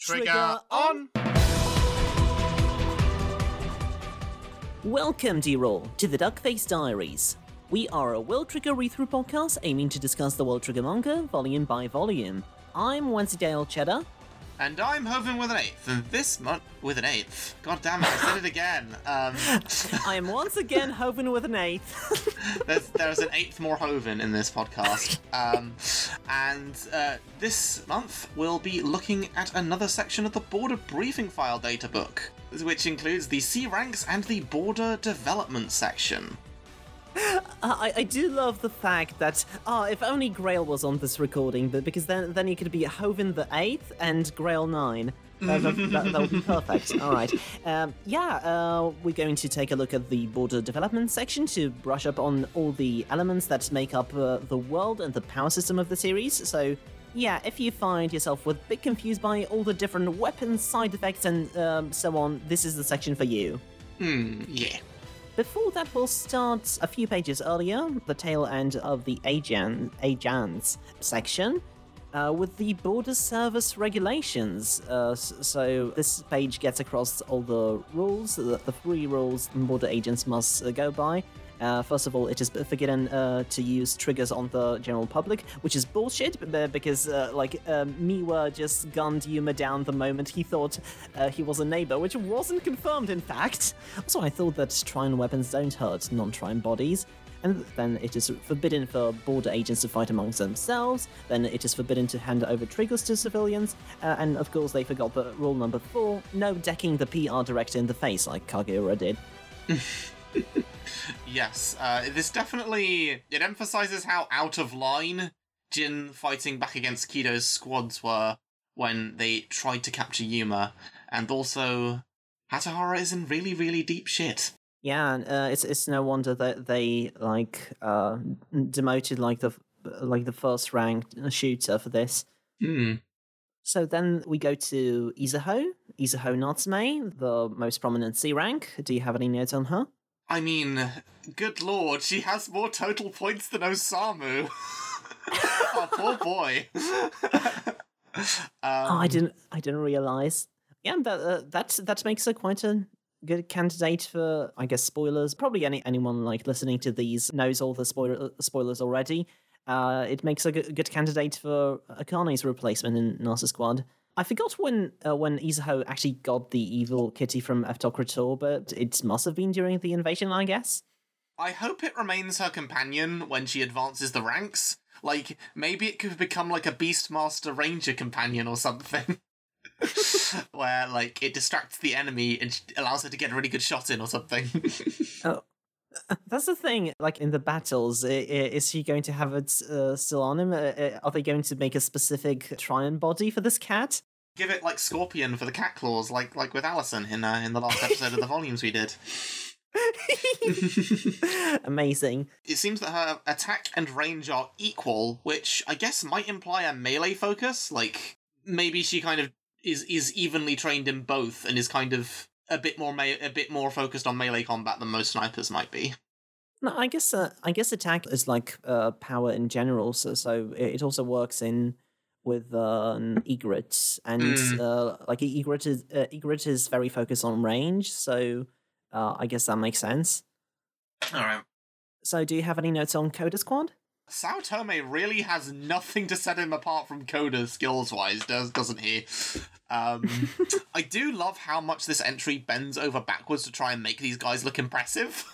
Trigger on! Welcome, dear all, to the Duckface Diaries. We are a World Trigger read-through podcast aiming to discuss the World Trigger manga volume by volume. I'm Wednesday Cheddar. And I'm Hoven with an eighth, and this month with an eighth. God damn it, I said it again. Um, I am once again Hoven with an eighth. there's, there's an eighth more Hoven in this podcast. Um, and uh, this month we'll be looking at another section of the Border Briefing File data book, which includes the C ranks and the Border Development section. I, I do love the fact that ah, if only Grail was on this recording, but because then then you could be Hoven the eighth and Grail nine. That, that, that, that would be perfect. All right. Um, yeah, uh, we're going to take a look at the border development section to brush up on all the elements that make up uh, the world and the power system of the series. So, yeah, if you find yourself a bit confused by all the different weapons, side effects, and um, so on, this is the section for you. Hmm, yeah. Before that, we'll start a few pages earlier, the tail end of the Ajan, Ajans section, uh, with the border service regulations. Uh, so this page gets across all the rules, the, the three rules border agents must uh, go by. Uh, first of all, it is forbidden uh, to use triggers on the general public, which is bullshit because, uh, like, Miwa just gunned Yuma down the moment he thought he was a neighbor, which wasn't confirmed, in fact. Also, I thought that Trion weapons don't hurt non Trion bodies. And then it is forbidden for border agents to fight amongst themselves. Then it is forbidden to hand over triggers to civilians. Uh, and of course, they forgot the rule number four no decking the PR director in the face like Kageura did. yes, uh, this definitely it emphasizes how out of line Jin fighting back against Kido's squads were when they tried to capture Yuma, and also Hatohara is in really, really deep shit. Yeah, uh, it's it's no wonder that they like uh, demoted like the like the first ranked shooter for this. Hmm. So then we go to Izuho, Izuho Natsume, the most prominent C rank. Do you have any notes on her? I mean, good lord, she has more total points than Osamu. oh, poor boy. um, oh, I didn't. I didn't realize. Yeah, that uh, that that makes her quite a good candidate for, I guess, spoilers. Probably any anyone like listening to these knows all the spoiler, spoilers already. Uh, it makes a good, good candidate for Akane's replacement in Nasu Squad. I forgot when uh, when Izuho actually got the evil kitty from Aftokrator, but it must have been during the invasion, I guess. I hope it remains her companion when she advances the ranks. Like, maybe it could become like a Beastmaster Ranger companion or something. Where, like, it distracts the enemy and allows her to get a really good shot in or something. oh. That's the thing. Like in the battles, is he going to have it uh, still on him? Uh, uh, are they going to make a specific Trion body for this cat? Give it like Scorpion for the cat claws, like like with Allison in uh, in the last episode of the volumes we did. Amazing. It seems that her attack and range are equal, which I guess might imply a melee focus. Like maybe she kind of is is evenly trained in both and is kind of a bit more me- a bit more focused on melee combat than most snipers might be. No, I guess uh, I guess attack is like uh, power in general, so so it also works in with uh, Egret, and mm. uh, like Egret is uh, Egret is very focused on range, so uh, I guess that makes sense. All right. So, do you have any notes on Koda Squad? Saotome really has nothing to set him apart from Koda skills wise, does doesn't he? Um, I do love how much this entry bends over backwards to try and make these guys look impressive.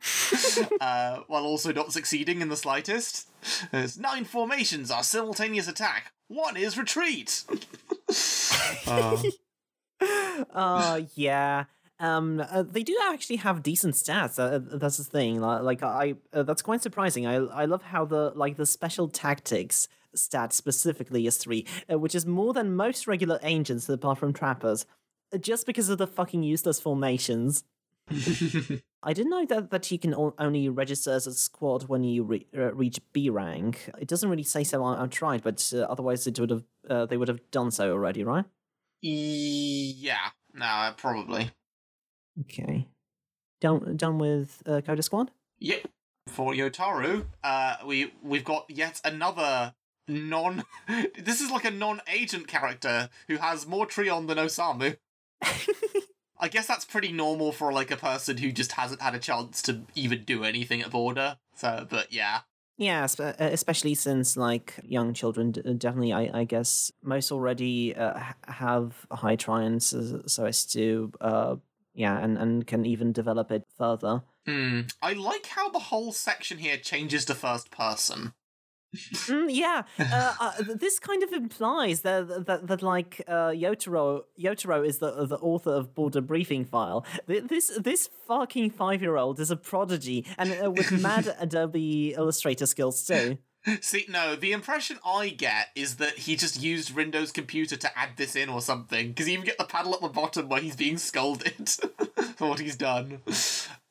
uh, while also not succeeding in the slightest. There's nine formations are simultaneous attack. One is retreat. uh. uh yeah. Um, uh, they do actually have decent stats. Uh, that's the thing. Like, I, uh, that's quite surprising. I, I love how the like the special tactics stat specifically is three, uh, which is more than most regular agents apart from trappers, uh, just because of the fucking useless formations. I didn't know that that you can only register as a squad when you re- uh, reach B rank. It doesn't really say so. I, I tried, but otherwise it would have they would have done so already, right? Yeah, no, probably. Okay. Done done with uh, Koda Squad? Yep. For Yotaro, uh, we we've got yet another non. this is like a non-agent character who has more Trion than Osamu. I guess that's pretty normal for like a person who just hasn't had a chance to even do anything at border. So, but yeah. Yeah, uh, especially since like young children, definitely, I, I guess most already uh, have high trions, so, so as to, uh, yeah, and, and can even develop it further. Mm. I like how the whole section here changes to first person mm, yeah, uh, uh, this kind of implies that that, that like uh, Yotaro Yotaro is the the author of Border Briefing File. This this fucking five year old is a prodigy and uh, with mad Adobe Illustrator skills too. See, no, the impression I get is that he just used Rindo's computer to add this in or something, because you even get the paddle at the bottom where he's being scolded for what he's done.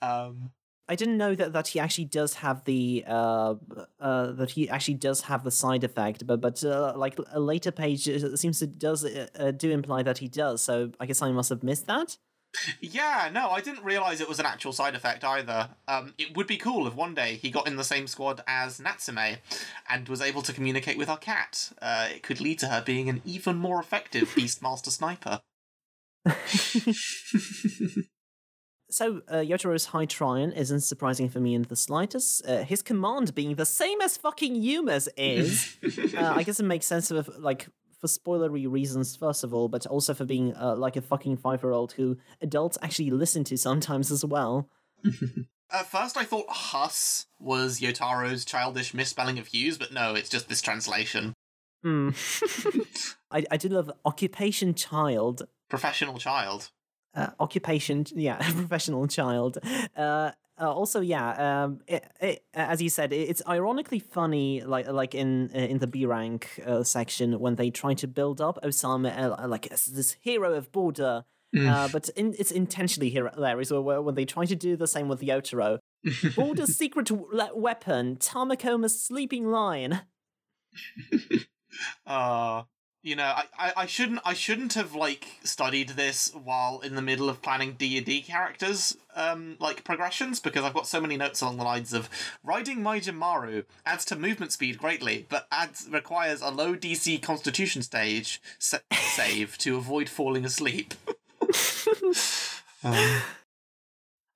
Um, I didn't know that, that he actually does have the uh, uh, that he actually does have the side effect, but but uh, like a later page seems to does uh, uh, do imply that he does. So I guess I must have missed that. Yeah, no, I didn't realize it was an actual side effect either. Um, it would be cool if one day he got in the same squad as Natsume and was able to communicate with our cat. Uh, it could lead to her being an even more effective Beastmaster sniper. So, uh, Yotaro's High Trion isn't surprising for me in the slightest. Uh, his command being the same as fucking Yuma's is. uh, I guess it makes sense of, like, for spoilery reasons, first of all, but also for being, uh, like, a fucking five year old who adults actually listen to sometimes as well. At first, I thought Hus was Yotaro's childish misspelling of Hughes, but no, it's just this translation. Hmm. I, I do love Occupation Child. Professional Child uh, occupation, yeah, professional child. Uh, uh, also, yeah, um, it, it, as you said, it, it's ironically funny, like like in uh, in the B rank uh, section when they try to build up Osamu uh, like as this hero of border, mm. but in, it's intentionally hilarious Or when they try to do the same with Yotaro. Border's secret weapon, Tamakoma's sleeping lion. uh you know, I, I, I shouldn't I shouldn't have like studied this while in the middle of planning D and D characters um like progressions because I've got so many notes along the lines of riding my Raijinmaru adds to movement speed greatly, but adds requires a low DC Constitution stage sa- save to avoid falling asleep. um.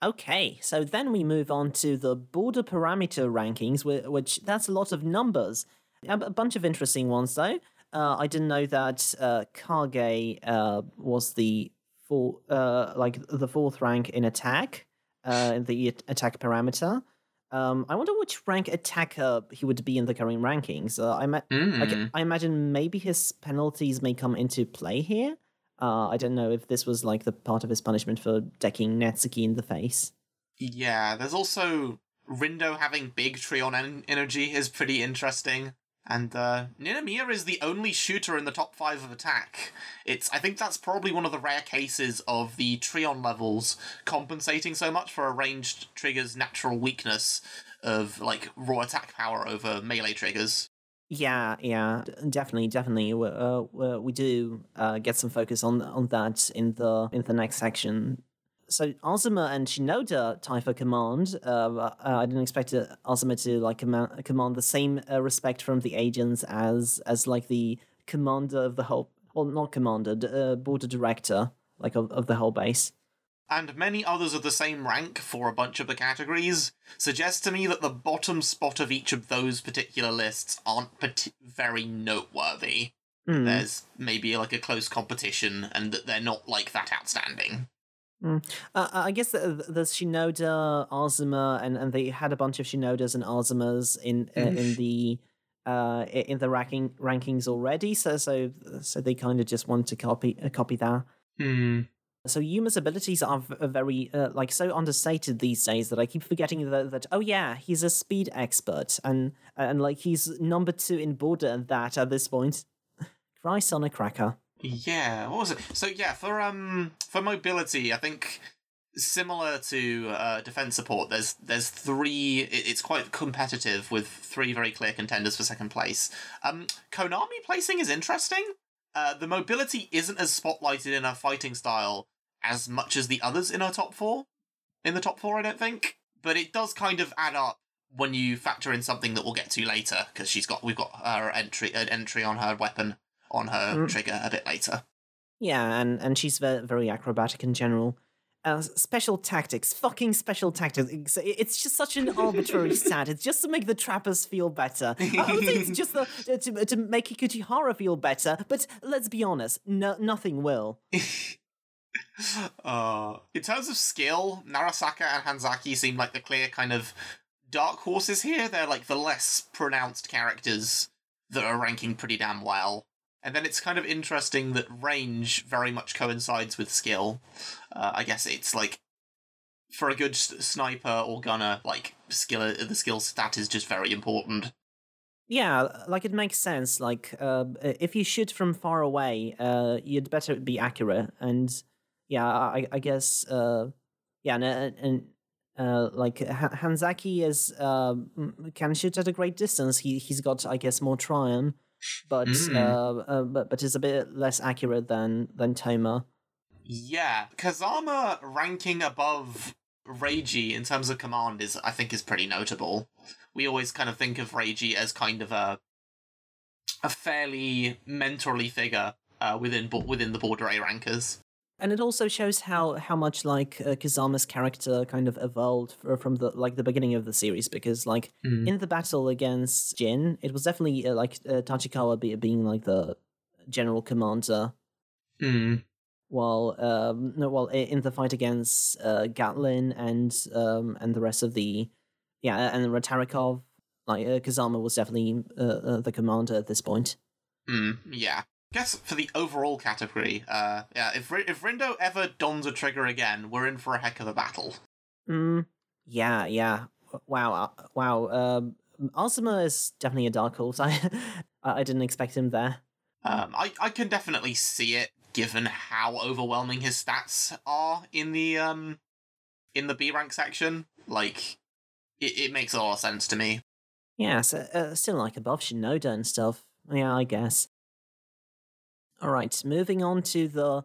Okay, so then we move on to the border parameter rankings, which that's a lot of numbers. A bunch of interesting ones though. Uh, I didn't know that uh, Kage uh, was the four, uh, like the fourth rank in attack, uh, in the attack parameter. Um, I wonder which rank attacker he would be in the current rankings. Uh, I, ma- mm. like, I imagine maybe his penalties may come into play here. Uh, I don't know if this was like the part of his punishment for decking Netsuki in the face. Yeah, there's also Rindo having big Trion en- energy is pretty interesting. And uh, is the only shooter in the top five of attack. It's I think that's probably one of the rare cases of the Trion levels compensating so much for a ranged trigger's natural weakness of like raw attack power over melee triggers. Yeah, yeah, definitely, definitely. Uh, we do uh, get some focus on on that in the in the next section so Azuma and Shinoda type of command. Uh, uh, I didn't expect uh, Azuma to like command, command the same uh, respect from the agents as as like the commander of the whole, well, not commander, uh, border director, like of, of the whole base. And many others of the same rank for a bunch of the categories suggests to me that the bottom spot of each of those particular lists aren't pati- very noteworthy. Mm. There's maybe like a close competition, and that they're not like that outstanding. Mm. Uh, I guess the, the Shinoda, Azuma, and, and they had a bunch of Shinodas and Azumas in uh, in the uh, in the ranking rankings already. So so so they kind of just want to copy uh, copy that. Mm. So Yuma's abilities are very uh, like so understated these days that I keep forgetting that, that oh yeah he's a speed expert and and like he's number two in border that at this point. Christ on a cracker. Yeah, what was it? So yeah, for um for mobility, I think similar to uh, defense support. There's there's three. It's quite competitive with three very clear contenders for second place. Um, Konami placing is interesting. Uh, the mobility isn't as spotlighted in her fighting style as much as the others in her top four. In the top four, I don't think, but it does kind of add up when you factor in something that we'll get to later, because she's got we've got her entry an entry on her weapon on her Mm. trigger a bit later. Yeah, and and she's very, acrobatic in general. Uh, special tactics, fucking special tactics. It's just such an arbitrary stat. It's just to make the trappers feel better. I would say it's just the, to, to make Ikuchihara feel better, but let's be honest, no, nothing will. Uh, in terms of skill, Narasaka and Hanzaki seem like the clear kind of dark horses here. They're like the less pronounced characters that are ranking pretty damn well. And then it's kind of interesting that range very much coincides with skill. Uh, I guess it's like for a good sniper or gunner, like skill, the skill stat is just very important. Yeah, like it makes sense. Like, uh, if you shoot from far away, uh, you'd better be accurate. And yeah, I, I guess, uh, yeah, and, and uh, like Ha- Hanzaki is uh, can shoot at a great distance. He he's got, I guess, more Trion, but Mm. uh, uh, but but is a bit less accurate than than Toma. Yeah, Kazama ranking above Reiji in terms of command is, I think, is pretty notable. We always kind of think of Reiji as kind of a a fairly mentorly figure uh, within within the Border A rankers. And it also shows how how much like uh, Kazama's character kind of evolved fr- from the like the beginning of the series because like in the battle against Jin, it was definitely uh, like uh, Tachikawa be- being like the general commander, Mm. while um no, i- in the fight against uh, Gatlin and um and the rest of the yeah and Ratarikov, like uh, Kazama was definitely uh, uh, the commander at this point. Mm. Yeah. Guess for the overall category, uh, yeah, if R- if Rindo ever dons a trigger again, we're in for a heck of a battle. Mm, yeah, yeah. Wow, uh, wow. Um, Azuma is definitely a dark horse. I I I didn't expect him there. Um, I, I can definitely see it given how overwhelming his stats are in the um in the B rank section. Like it, it makes a lot of sense to me. Yeah, so, uh, still like above Shinoda and stuff. Yeah, I guess. All right, moving on to the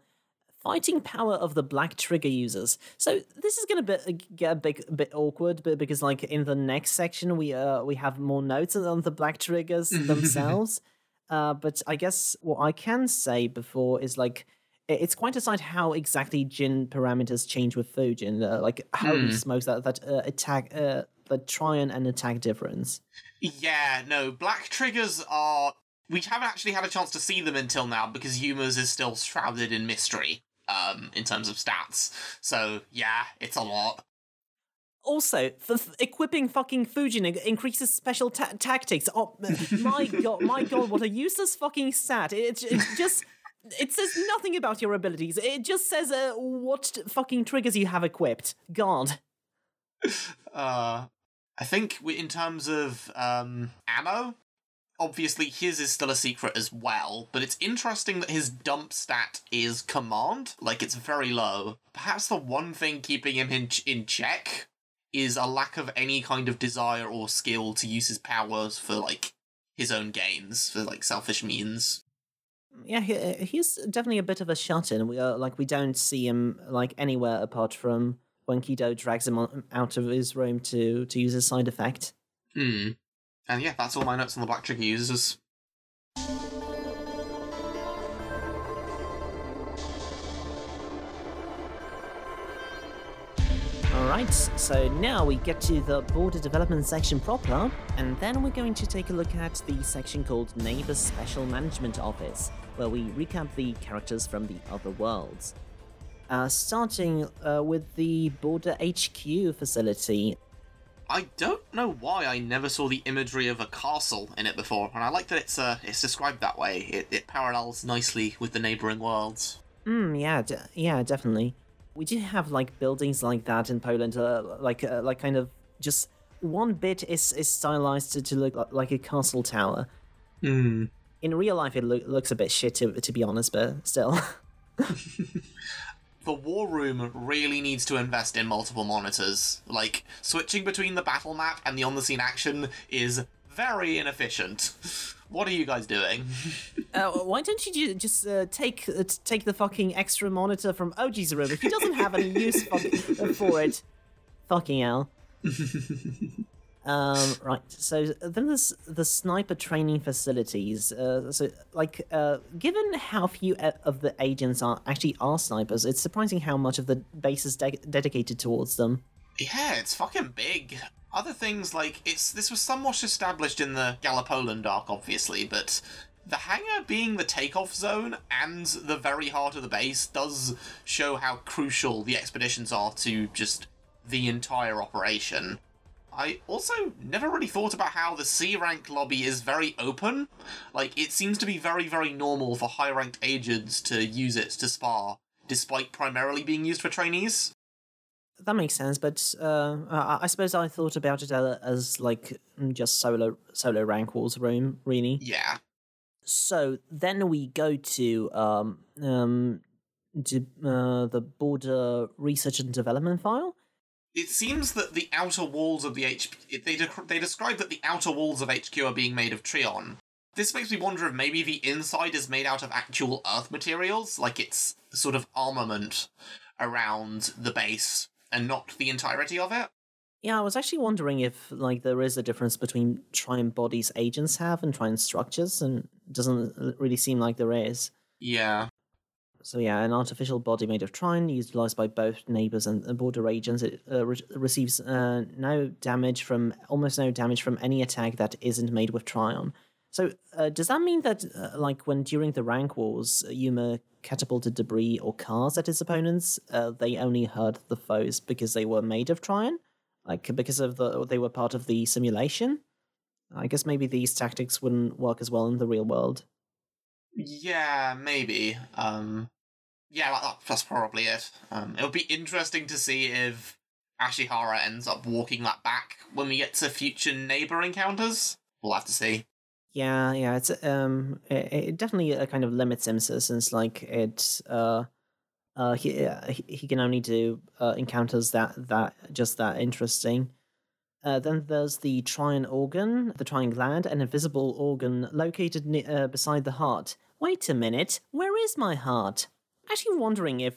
fighting power of the black trigger users. So this is gonna get a big bit awkward, but because like in the next section we uh we have more notes on the black triggers themselves. Uh, but I guess what I can say before is like it's quite aside how exactly Jin parameters change with Fujin. Uh, like holy he smokes that that uh, attack uh the Trion and attack difference. Yeah, no, black triggers are we haven't actually had a chance to see them until now because Yuma's is still shrouded in mystery, um, in terms of stats. So yeah, it's a lot. Also, f- equipping fucking Fujin increases special ta- tactics. Oh my god, my god, what a useless fucking stat! It, it just it says nothing about your abilities. It just says uh, what fucking triggers you have equipped. God. Uh, I think we, in terms of um, ammo, obviously his is still a secret as well, but it's interesting that his dump stat is command. Like, it's very low. Perhaps the one thing keeping him in, ch- in check is a lack of any kind of desire or skill to use his powers for, like, his own gains, for, like, selfish means. Yeah, he, uh, he's definitely a bit of a shut-in. We are like we don't see him like anywhere apart from when Kido drags him on, out of his room to to use his side effect. Hmm. And yeah, that's all my notes on the Black Trigger users. Alright, so now we get to the border development section proper, and then we're going to take a look at the section called Neighbors Special Management Office, where we recap the characters from the other worlds. Uh, starting uh, with the Border HQ facility. I don't know why I never saw the imagery of a castle in it before, and I like that it's uh, it's described that way. It, it parallels nicely with the neighboring worlds. Hmm, yeah, de- yeah, definitely. We do have like buildings like that in Poland, uh, like uh, like kind of just one bit is is stylized to, to look like a castle tower. Hmm. In real life, it loo- looks a bit shit to to be honest, but still. The war room really needs to invest in multiple monitors. Like switching between the battle map and the on the scene action is very inefficient. What are you guys doing? Uh, why don't you ju- just uh, take uh, take the fucking extra monitor from OG's room if he doesn't have any use fuck- uh, for it? Fucking hell. Um, right. So then there's the sniper training facilities. Uh, so, like, uh, given how few of the agents are actually are snipers, it's surprising how much of the base is de- dedicated towards them. Yeah, it's fucking big. Other things like it's this was somewhat established in the Galopoula arc, obviously, but the hangar being the takeoff zone and the very heart of the base does show how crucial the expeditions are to just the entire operation. I also never really thought about how the C rank lobby is very open. Like, it seems to be very, very normal for high ranked agents to use it to spar, despite primarily being used for trainees. That makes sense, but uh, I, suppose I thought about it uh, as like mm, just solo solo rank wars room, really. Yeah. So then we go to um um to, uh, the border research and development file. It seems that the outer walls of the H they de- they describe that the outer walls of HQ are being made of Trion. This makes me wonder if maybe the inside is made out of actual Earth materials, like it's sort of armament around the base and not the entirety of it. Yeah, I was actually wondering if like there is a difference between Trion bodies agents have and Trion structures, and it doesn't really seem like there is. Yeah. So yeah, an artificial body made of Trion, utilized by both neighbors and border agents. It uh, re- receives uh, no damage from almost no damage from any attack that isn't made with Trion. So uh, does that mean that uh, like when during the rank wars, Yuma catapulted debris or cars at his opponents, uh, they only hurt the foes because they were made of Trion, like because of the they were part of the simulation? I guess maybe these tactics wouldn't work as well in the real world. Yeah, maybe. Um, yeah, that, that's probably it. Um, it'll be interesting to see if Ashihara ends up walking that back when we get to future neighbor encounters. We'll have to see. Yeah, yeah, it's um, it, it definitely uh, kind of limits him since like it uh, uh, he uh, he he can only do uh, encounters that that just that interesting. Uh, then there's the Trion organ, the Trion gland, an invisible organ located ne- uh, beside the heart. Wait a minute, where is my heart? Actually, wondering if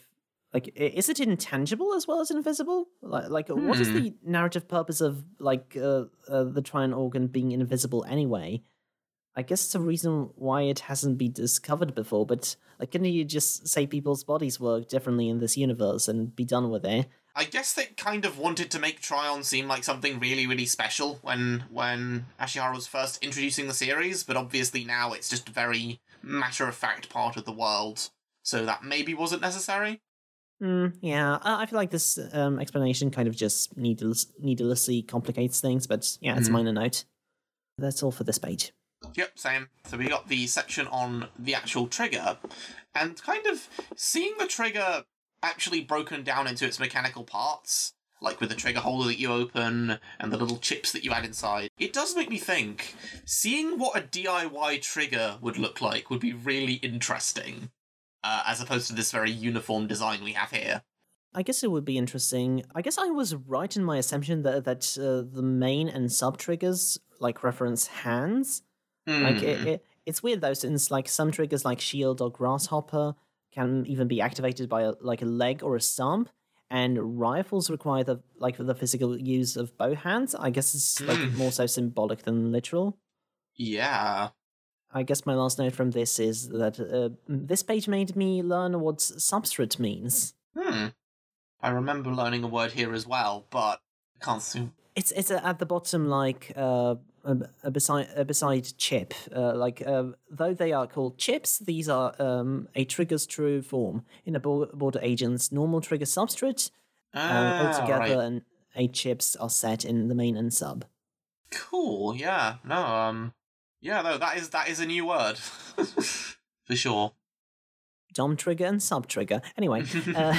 like is it intangible as well as invisible? Like, like what is Hmm. the narrative purpose of like uh, uh, the Trion organ being invisible anyway? I guess it's a reason why it hasn't been discovered before, but like, can't you just say people's bodies work differently in this universe and be done with it? I guess they kind of wanted to make Trion seem like something really, really special when when Ashihara was first introducing the series, but obviously now it's just a very matter of fact part of the world, so that maybe wasn't necessary. Hmm. yeah, I feel like this um, explanation kind of just needless, needlessly complicates things, but yeah, it's a Mhm. minor note. That's all for this page. Yep, same. So we got the section on the actual trigger, and kind of seeing the trigger actually broken down into its mechanical parts, like with the trigger holder that you open and the little chips that you add inside. It does make me think, seeing what a DIY trigger would look like would be really interesting, uh, as opposed to this very uniform design we have here. I guess it would be interesting. I guess I was right in my assumption that that uh, the main and sub triggers like reference hands. Like it, Hmm. it, it's weird though, since like some triggers like shield or grasshopper can even be activated by a, like a leg or a stump, and rifles require the like the physical use of both hands. I guess it's like Hmm. more so symbolic than literal. yeah. I guess my last note from this is that uh, this page made me learn what substrate means. Hmm. I remember learning a word here as well, but can't see. It's it's uh, at the bottom, like uh, uh, uh, beside uh, beside chip. Uh, like uh, though they are called chips, these are um, a trigger's true form in a border agent's normal trigger substrate. Um, Ah, altogether, right. and eight chips are set in the main and sub. Cool. Yeah. No. Um. Yeah. No. That is that is a new word, for sure. Dom trigger and sub trigger. Anyway, uh,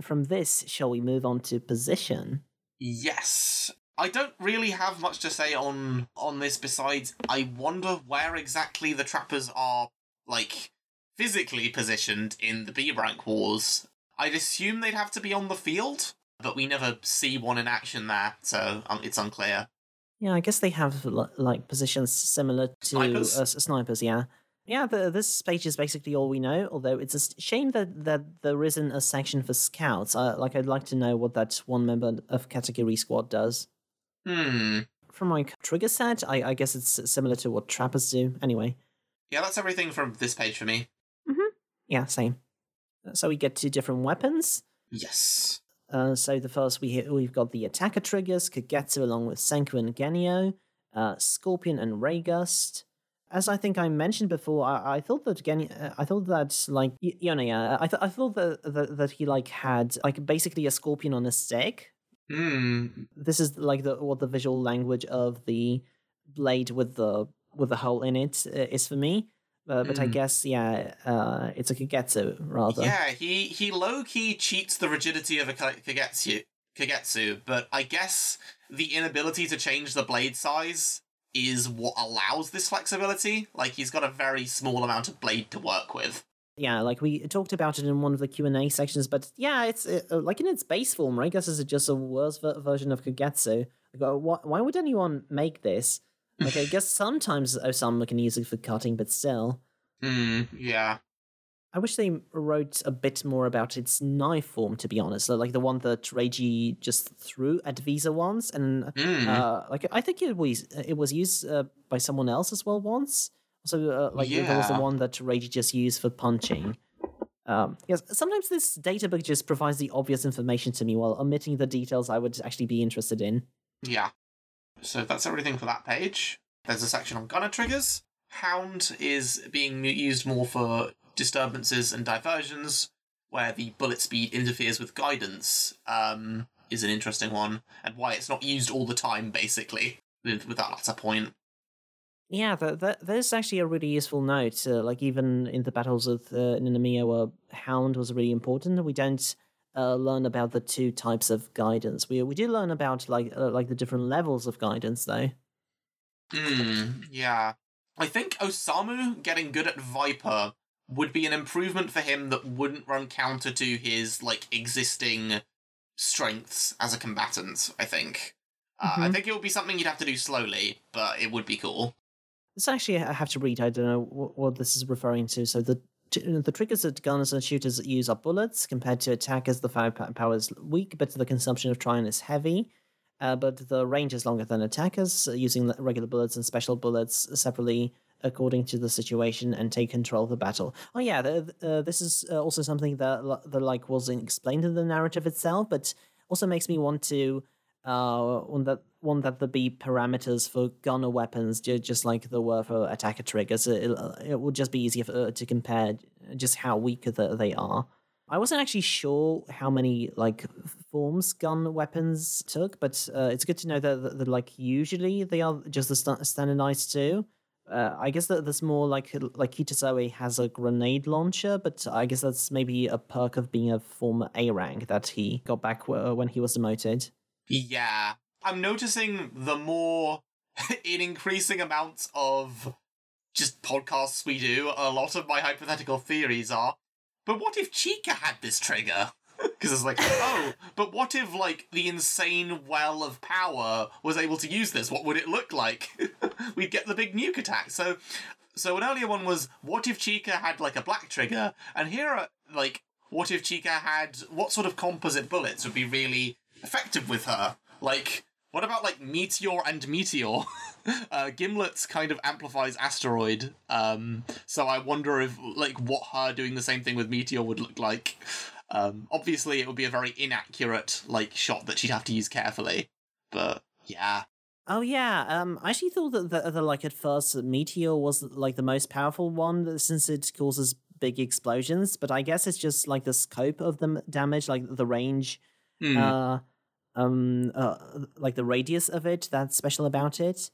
from this, shall we move on to position? Yes. I don't really have much to say on on this besides I wonder where exactly the trappers are like physically positioned in the B rank wars. I'd assume they'd have to be on the field, but we never see one in action there, so um, it's unclear. Yeah, I guess they have like positions similar to Snipers? Uh, snipers. Yeah, yeah. The, this page is basically all we know. Although it's a shame that that there isn't a section for scouts. Uh, like, I'd like to know what that one member of category squad does. Hmm. from my trigger set, I, I guess it's similar to what trappers do. Anyway, Yeah, that's everything from this page for me. Mhm. Yeah, same. So we get two different weapons. Yes. Uh, so the first we we've got the attacker triggers, Kogetsu along with Senku and Genio, uh, Scorpion and Raygust. As I think I mentioned before, I, I thought that Genio, uh, I thought that like y- Yone, yeah, I th- I thought that, that that he like had like basically a scorpion on a stick. Hmm. This is like the what the visual language of the blade with the with the hole in it uh, is for me. Uh, but I Mm. guess yeah, uh, it's a Kogetsu rather. Yeah, he he low key cheats the rigidity of a Ka- Kogetsu, Kogetsu, but I guess the inability to change the blade size is what allows this flexibility. Like he's got a very small amount of blade to work with. yeah, like we talked about it in one of the Q and A sections, but yeah, it's uh, uh, like in its base form, right? Guess is just a worse ver- version of Kogetsu. Why would anyone make this? Like, I guess sometimes Osamu can use it for cutting, but still, Hmm. Yeah. I wish they wrote a bit more about its knife form. To be honest, like the one that Reiji just threw at Viza once, and Hmm. uh, like I think it was it was used uh, by someone else as well once. So uh, like there was the one that Reiji just used for punching. Um, yes, sometimes this data book just provides the obvious information to me while omitting the details I would actually be interested in. Yeah. So that's everything for that page. There's a section on gunner triggers. Hound is being used more for disturbances and diversions, where the bullet speed interferes with guidance. Um, is an interesting one, and why it's not used all the time, basically, with, with that latter point. Yeah, that, that there's actually a really useful note. Uh, like even in the battles with uh, Ninomiya, where Hound was really important, we don't uh, learn about the two types of guidance. We we do learn about like uh, like the different levels of guidance, though. Hmm, yeah. I think Osamu getting good at Viper would be an improvement for him that wouldn't run counter to his, like, existing strengths as a combatant, I think. Uh, I Mhm. think it would be something you'd have to do slowly, but it would be cool. This actually I have to read. I don't know what, what this is referring to. So the the triggers that gunners and shooters use are bullets. Compared to attackers, the firepower is weak, but the consumption of Trion is heavy. Uh, but the range is longer than attackers, uh, using regular bullets and special bullets separately according to the situation and take control of the battle. Oh yeah, the, uh, this is uh, also something that that like wasn't explained in the narrative itself, but also makes me want to uh that want that there be parameters for gunner weapons, just like there were for attacker triggers. It, it would just be easier for, to compare just how weak they are. I wasn't actually sure how many like forms gun weapons took, but uh, it's good to know that, that, that like usually they are just the sta- standardized two. Uh, I guess that there's more like like Kitazoe has a grenade launcher, but I guess that's maybe a perk of being a former A rank that he got back w- when he was demoted. Yeah. I'm noticing the more in increasing amounts of just podcasts we do, a lot of my hypothetical theories are, but what if Chica had this trigger? Because it's like, oh, but what if, like, the insane well of power was able to use this? What would it look like? We'd get the big nuke attack. So, so an earlier one was, what if Chica had, like, a black trigger? And here are, like, what if Chica had, what sort of composite bullets would be really effective with her? Like, what about like Meteor and Meteor? uh, Gimlet kind of amplifies Asteroid, um, so I wonder if like what her doing the same thing with Meteor would look like. Um, obviously, it would be a very inaccurate like shot that she'd have to use carefully, but yeah, Oh yeah, um, I actually thought that the, the like at first that Meteor was like the most powerful one since it causes big explosions, but I guess it's just like the scope of the damage, like the range, Hmm. uh, um, uh, like the radius of it. That's special about it.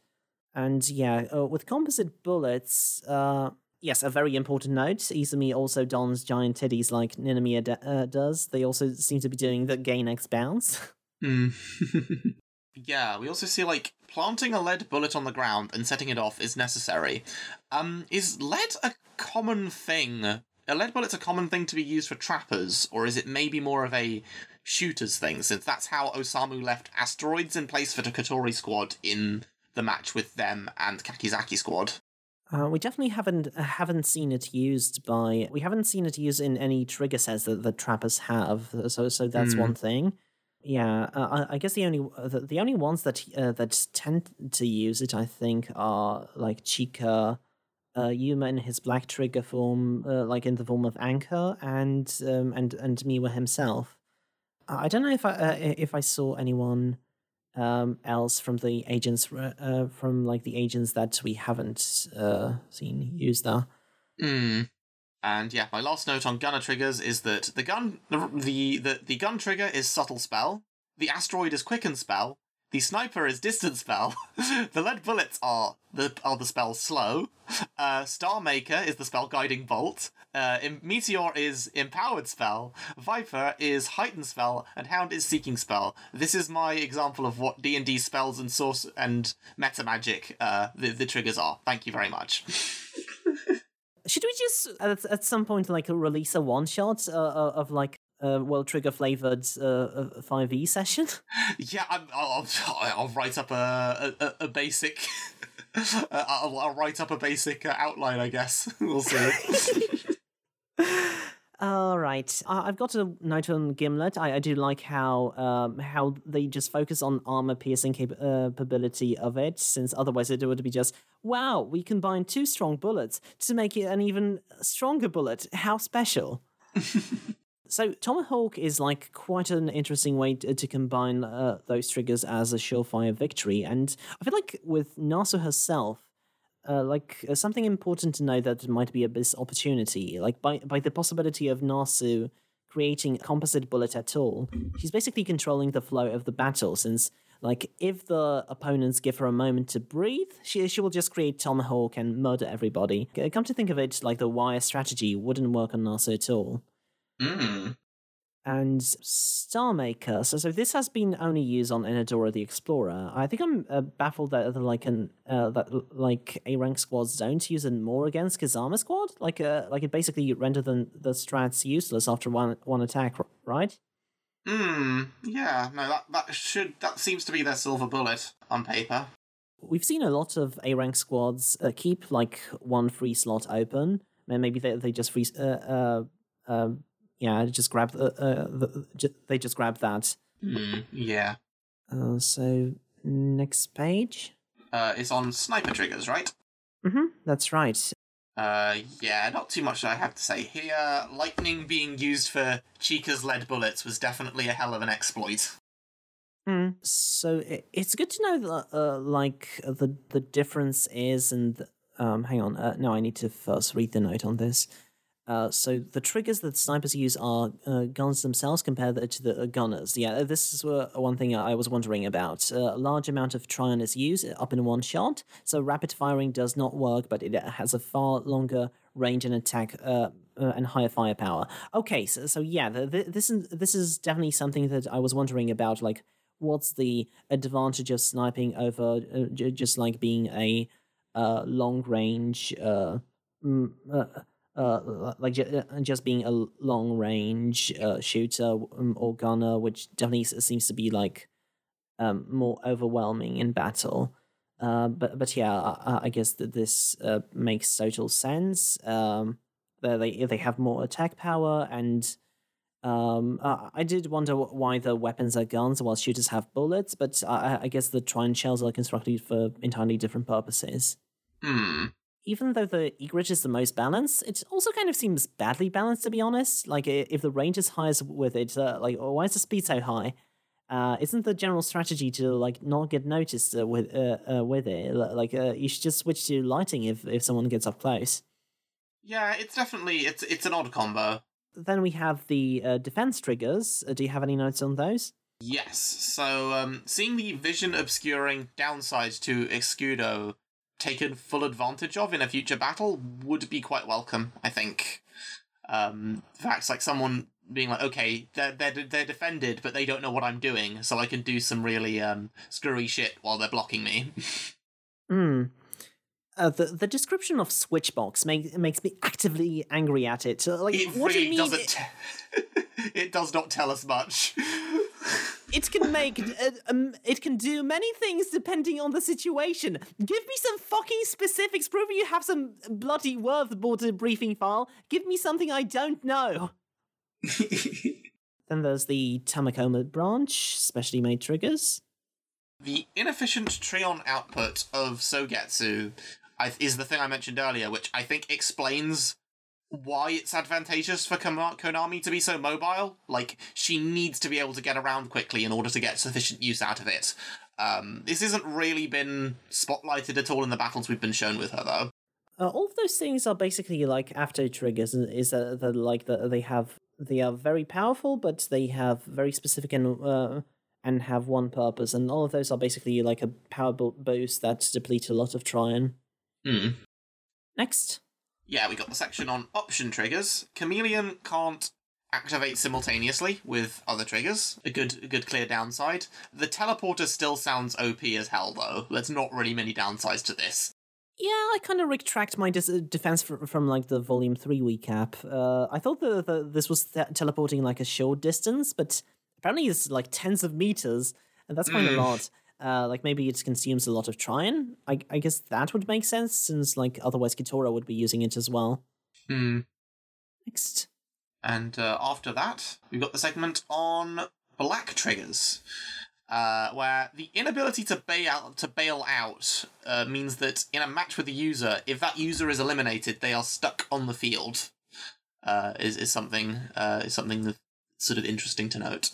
And yeah, uh, with composite bullets, uh, yes, a very important note. Izumi also dons giant titties like Ninomiya d- uh, does. They also seem to be doing the gain X bounce. Hmm. yeah, we also see like planting a lead bullet on the ground and setting it off is necessary. Um, is lead a common thing? A lead bullet's a common thing to be used for trappers, or is it maybe more of a shooter's thing? Since that's how Osamu left asteroids in place for the Katori squad in the match with them and Kakizaki squad. Uh, we definitely haven't uh, haven't seen it used by we haven't seen it used in any trigger sets that the trappers have. So so that's Hmm. one thing. yeah, uh, I, I guess the only uh, the, the only ones that uh, that tend to use it, I think, are like Chica, uh, Yuma in his Black Trigger form, uh, like in the form of Anchor, and um, and and Miwa himself. I don't know if I uh, if I saw anyone um, else from the agents uh, from like the agents that we haven't uh, seen use that. Hmm. And yeah, my last note on gunner triggers is that the gun the the, the gun trigger is subtle spell, the asteroid is quicken spell, the sniper is distance spell, the lead bullets are the are the spell slow, uh, Star Maker is the spell guiding bolt, uh, Meteor is empowered spell, Viper is heightened spell, and Hound is seeking spell. This is my example of what D and D spells and source and meta magic uh, the the triggers are. Thank you very much. Should we just at, at some point like release a one shot uh, of like a well trigger flavored uh, five E session? Yeah, i will I'll write up a a, a basic. I'll, I'll, write up a basic uh, outline, I guess. we'll see. All right, I've got a note on Gimlet. I, I do like how um, how they just focus on armor piercing uh, capability of it, since otherwise it would be just wow. We combine two strong bullets to make it an even stronger bullet. How special! So Tomahawk is like quite an interesting way to, to combine uh, those triggers as a surefire victory, and I feel like with Nasu herself uh, like uh, something important to know that might be a this opportunity, like by by the possibility of Nasu creating composite bullet at all, she's basically controlling the flow of the battle. Since like if the opponents give her a moment to breathe, she she will just create tomahawk and murder everybody. Come to think of it, like the wire strategy wouldn't work on Nasu at all. Mm and Starmaker. So, so this has been only used on Enedora the Explorer. I think I'm uh, baffled that like an uh, that like A rank squads don't use it more against Kazama squad. Like uh, like it basically rendered the the strats useless after one one attack, right? Hmm. Yeah. No. That that should that seems to be their silver bullet on paper. We've seen a lot of A rank squads uh, keep like one free slot open. Maybe they they just free uh, uh, uh yeah, just grab the, uh, the j- they just grab that. Mm, yeah. Uh, so next page. Uh, it's on sniper triggers, right? Mm-hmm. That's right. Uh, yeah, not too much I have to say here. Lightning being used for Chica's lead bullets was definitely a hell of an exploit. Mm. So it's good to know that, uh, like the the difference is, and um, hang on, uh, no, I need to first read the note on this. Uh, so the triggers that snipers use are uh, guns themselves compared to the uh, gunners. Yeah, this is uh, one thing I was wondering about. Uh, a large amount of Trion is used up in one shot, so rapid firing does not work, but it has a far longer range and attack and higher firepower. Okay, so, so yeah, the, the, this is this is definitely something that I was wondering about. Like, what's the advantage of sniping over j- just like being a long range? Mm, uh, like uh, just being a long range uh, shooter um, or gunner, which definitely seems to be like um, more overwhelming in battle. Uh, but but yeah, I, I guess that this uh, makes total sense. Um, they they have more attack power, and um, I did wonder why the weapons are guns while shooters have bullets. But I, I guess the Trion shells are constructed for entirely different purposes. Hmm even though the egret is the most balanced, it also kind of seems badly balanced to be honest. Like if the range is highest with it, uh, like why is the speed so high? Uh, isn't the general strategy to like not get noticed uh, with uh, uh with it? Like uh, you should just switch to Lightning if if someone gets up close. Yeah, it's definitely it's it's an odd combo. Then we have the uh, defense triggers. do you have any notes on those? Yes. So, um, seeing the vision obscuring downside to Escudo taken full advantage of in a future battle would be quite welcome, I think. Um, facts like someone being like, okay, they're, they're, they're defended, but they don't know what I'm doing, so I can do some really um, screwy shit while they're blocking me. Hmm. Uh, the the description of Switchbox make, makes me actively angry at it. Like, it what really do you mean? doesn't. T- it does not tell us much it can make uh, um, it can do many things depending on the situation. Give me some fucking specifics. Prove you have some bloody word border briefing file. Give me something I don't know. Then there's the Tamakoma branch, specially made triggers. The inefficient Trion output of Sogetsu is the thing I mentioned earlier, which I think explains why it's advantageous for Konami to be so mobile. Like, she needs to be able to get around quickly in order to get sufficient use out of it. Um, this hasn't really been spotlighted at all in the battles we've been shown with her, though. Uh, all of those things are basically like after triggers. Is that the, like that they have they are very powerful, but they have very specific and uh, and have one purpose, and all of those are basically like a power boost that deplete a lot of Trion. Hmm. Next. Yeah, we got the section on option triggers. Chameleon can't activate simultaneously with other triggers. A good, a good clear downside. The teleporter still sounds OP as hell, though. There's not really many downsides to this. Yeah, I kind of retract my dis- defense from, from like the volume three recap. Uh, I thought that the, this was th- teleporting like a short distance, but apparently it's like tens of meters, and that's quite mm. a lot. Uh, like maybe it consumes a lot of Trion. I, I guess that would make sense since like otherwise Kitora would be using it as well. Hmm. Next. And uh, after that, we've got the segment on black triggers uh, where the inability to bail to bail out uh, means that in a match with the user, if that user is eliminated, they are stuck on the field. Uh, is is something uh, is something that's sort of interesting to note.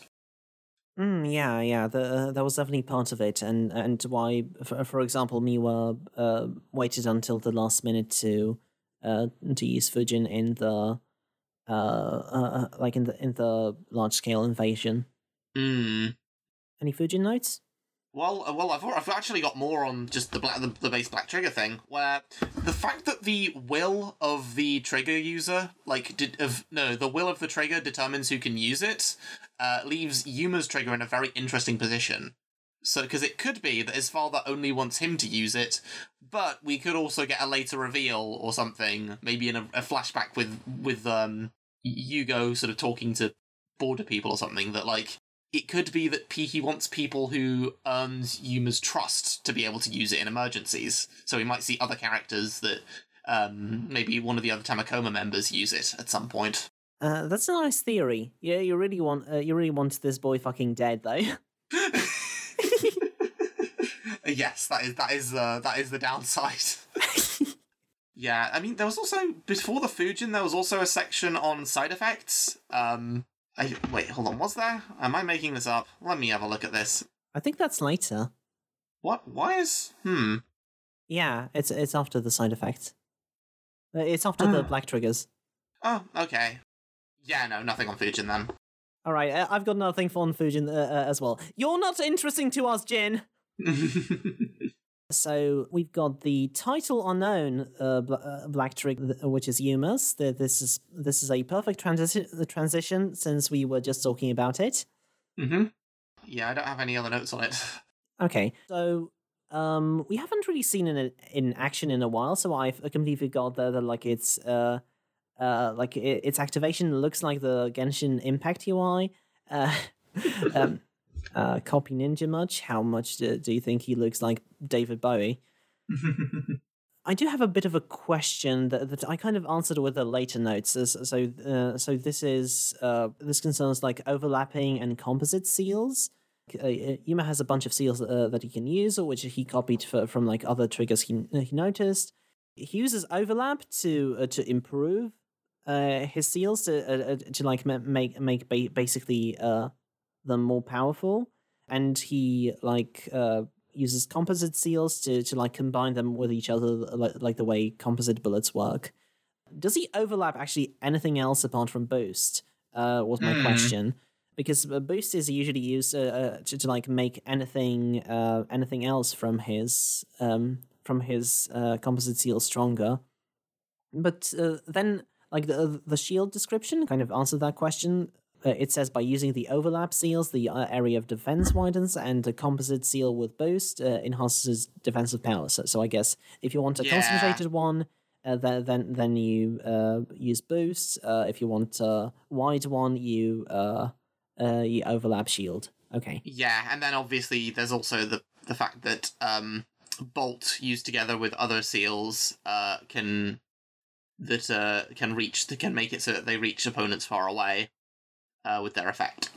Mm, yeah, yeah, the, uh, that was definitely part of it, and and why, for, for example, Miwa uh, waited until the last minute to uh, to use Fujin in the uh, uh, like in the in the large scale invasion. Mm. Any Fujin notes? Well, uh, well, I've, I've actually got more on just the black, the, the base black trigger thing, where the fact that the will of the trigger user, like, did of no, the will of the trigger determines who can use it, uh, leaves Yuma's trigger in a very interesting position. So, because it could be that his father only wants him to use it, but we could also get a later reveal or something, maybe in a, a flashback with with um Yugo sort of talking to border people or something that like it could be that he wants people who earns Yuma's trust to be able to use it in emergencies. So we might see other characters that um, maybe one of the other Tamakoma members use it at some point. Uh, that's a nice theory. Yeah, you really want uh, you really want this boy fucking dead though. yes, that is that is uh, that is the downside. yeah, I mean, there was also before the Fujin, there was also a section on side effects. Um, I wait, hold on. Was there? Am I making this up? Let me have a look at this. I think that's later. What? Why is? Hmm. Yeah, it's it's after the side effect. Uh, it's after the ah. black triggers. Oh, okay. Yeah, no, nothing on Fujin then. All right, uh, I've got another thing for on Fujin uh, uh, as well. You're not interesting to us, Jin. So we've got the title unknown uh, uh, Black Trigger, which is Yuma's. This is this is a perfect transition transition since we were just talking about it. Mm-hmm. Yeah, I don't have any other notes on it. Okay, so um, we haven't really seen it in action in a while, so I've completely forgot that, that like it's uh, uh, like it, its activation looks like the Genshin Impact UI. Uh, um, uh, copy ninja much? How much do, do you think he looks like David Bowie? I do have a bit of a question that, that I kind of answered with the later notes. So, uh, so this is uh, this concerns like overlapping and composite seals. Uh, Yuma has a bunch of seals uh, that he can use, or which he copied for, from like other triggers he he noticed. He uses overlap to uh, to improve uh, his seals to uh, to like make make basically uh, them more powerful, and he like uh, uses composite seals to to like combine them with each other, like, like the way composite bullets work. Does he overlap actually anything else apart from boost? Uh, was my mm. question because boost is usually used uh, uh, to, to like make anything uh, anything else from his um, from his uh, composite seal stronger. But uh, then, like the the shield description kind of answered that question. Uh, it says by using the overlap seals, the uh, area of defense widens, and a composite seal with boost uh, enhances defensive power. So, so I guess if you want a yeah. concentrated one, uh, then then then you uh, use boost. Uh, if you want a wide one, you you overlap shield. Okay. Yeah, and then obviously there's also the the fact that um, bolt used together with other seals can that can reach that can make it so that they reach opponents far away. uh, with their effect.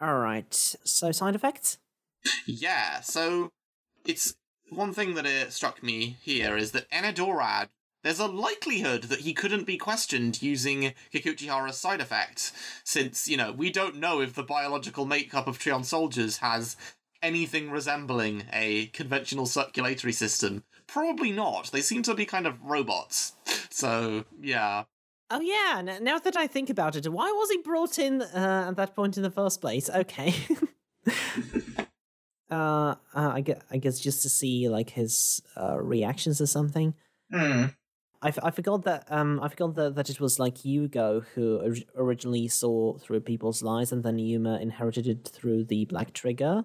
All right. So side effects. Yeah, so it's one thing that it struck me here is that Enedorad, there's a likelihood that he couldn't be questioned using Kikuchihara's side effect, since, you know, we don't know if the biological makeup of Trion soldiers has anything resembling a conventional circulatory system. Probably not. They seem to be kind of robots. So, yeah. Oh yeah. Now that I think about it, why was he brought in uh, at that point in the first place? Okay. uh, uh, I guess, I guess just to see like his uh, reactions or something. Hmm. I, f- I forgot that um I forgot that, that it was like Yugo who or- originally saw through people's lies and then Yuma inherited it through the Black Trigger.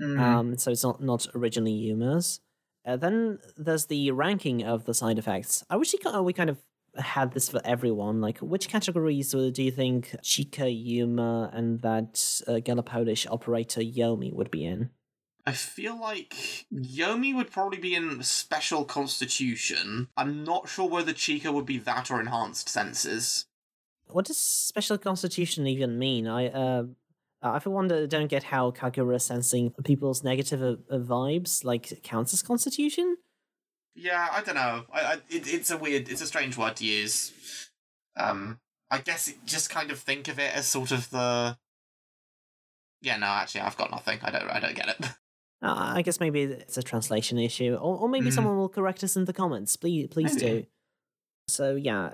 Hmm. Um, so it's not not originally Yuma's. Uh, then there's the ranking of the side effects. I wish we kind of, we kind of had this for everyone. Like, which categories uh, do you think Chica, Yuma, and that uh, Galapolish operator Yomi would be in? I feel like Yomi would probably be in special constitution. I'm not sure whether Chica would be that or enhanced senses. What does special constitution even mean? I uh, I for one don't get how Kageura sensing people's negative uh, uh, vibes like counts as constitution. Yeah, I don't know. I, I it, it's a weird, it's a strange word to use. Um, I guess it, just kind of think of it as sort of the. Yeah, no, actually, I've got nothing. I don't, I don't get it. Uh, I guess maybe it's a translation issue, or, or maybe Mhm. someone will correct us in the comments. Please, please Maybe. do. So yeah,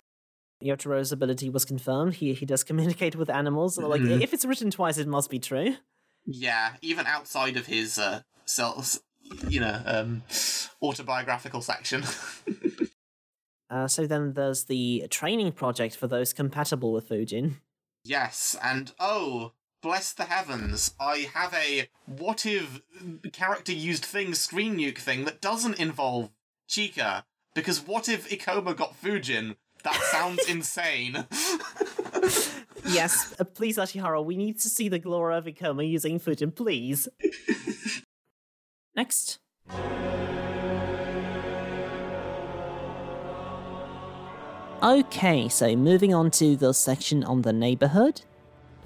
Yotaro's ability was confirmed. He he does communicate with animals. Like Mhm. if it's written twice, it must be true. yeah, even outside of his uh, self, you know, um, autobiographical section. Uh, so then there's the training project for those compatible with Fujin. Yes, and oh, bless the heavens, I have a what if character used thing screen nuke thing that doesn't involve Chica. Because what if Ikoma got Fujin? That sounds insane. yes, uh, please, Ashihara, we need to see the Glora of Ikoma using Fujin, please. Next. Okay, so moving on to the section on the neighborhood.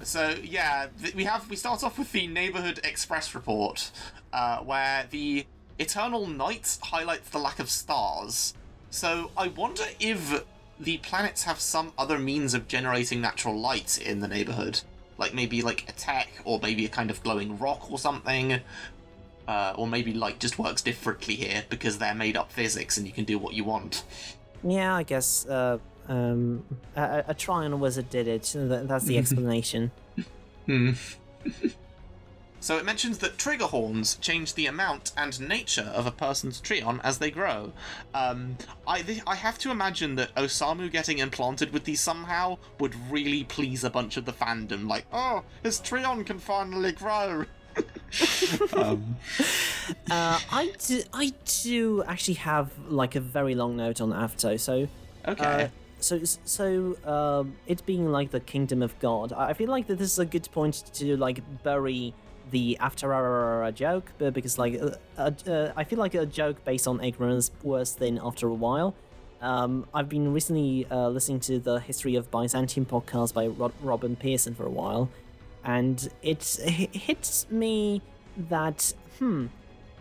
So yeah, th- we have we start off with the neighborhood express report, uh, where the eternal night highlights the lack of stars. So I wonder if the planets have some other means of generating natural light in the neighborhood, like maybe like a tech or maybe a kind of glowing rock or something. Uh, or maybe light just works differently here because they're made up physics and you can do what you want. Yeah, I guess uh, um, a, a Trion wizard did it. That's the explanation. Hmm. so it mentions that trigger horns change the amount and nature of a person's Trion as they grow. Um, I th- I have to imagine that Osamu getting implanted with these somehow would really please a bunch of the fandom. Like, oh, his Trion can finally grow. um, Uh, I do, I do actually have like a very long note on Avto. So, okay. uh, so so um, it being like the kingdom of God, I I feel like that this is a good point to like bury the After a joke, but because like uh, uh, uh, I feel like a joke based on ignorance worse than after a while. Um, I've been recently uh, listening to the History of Byzantium podcast by Rod- Robin Pierson for a while, and it hits me that hmm,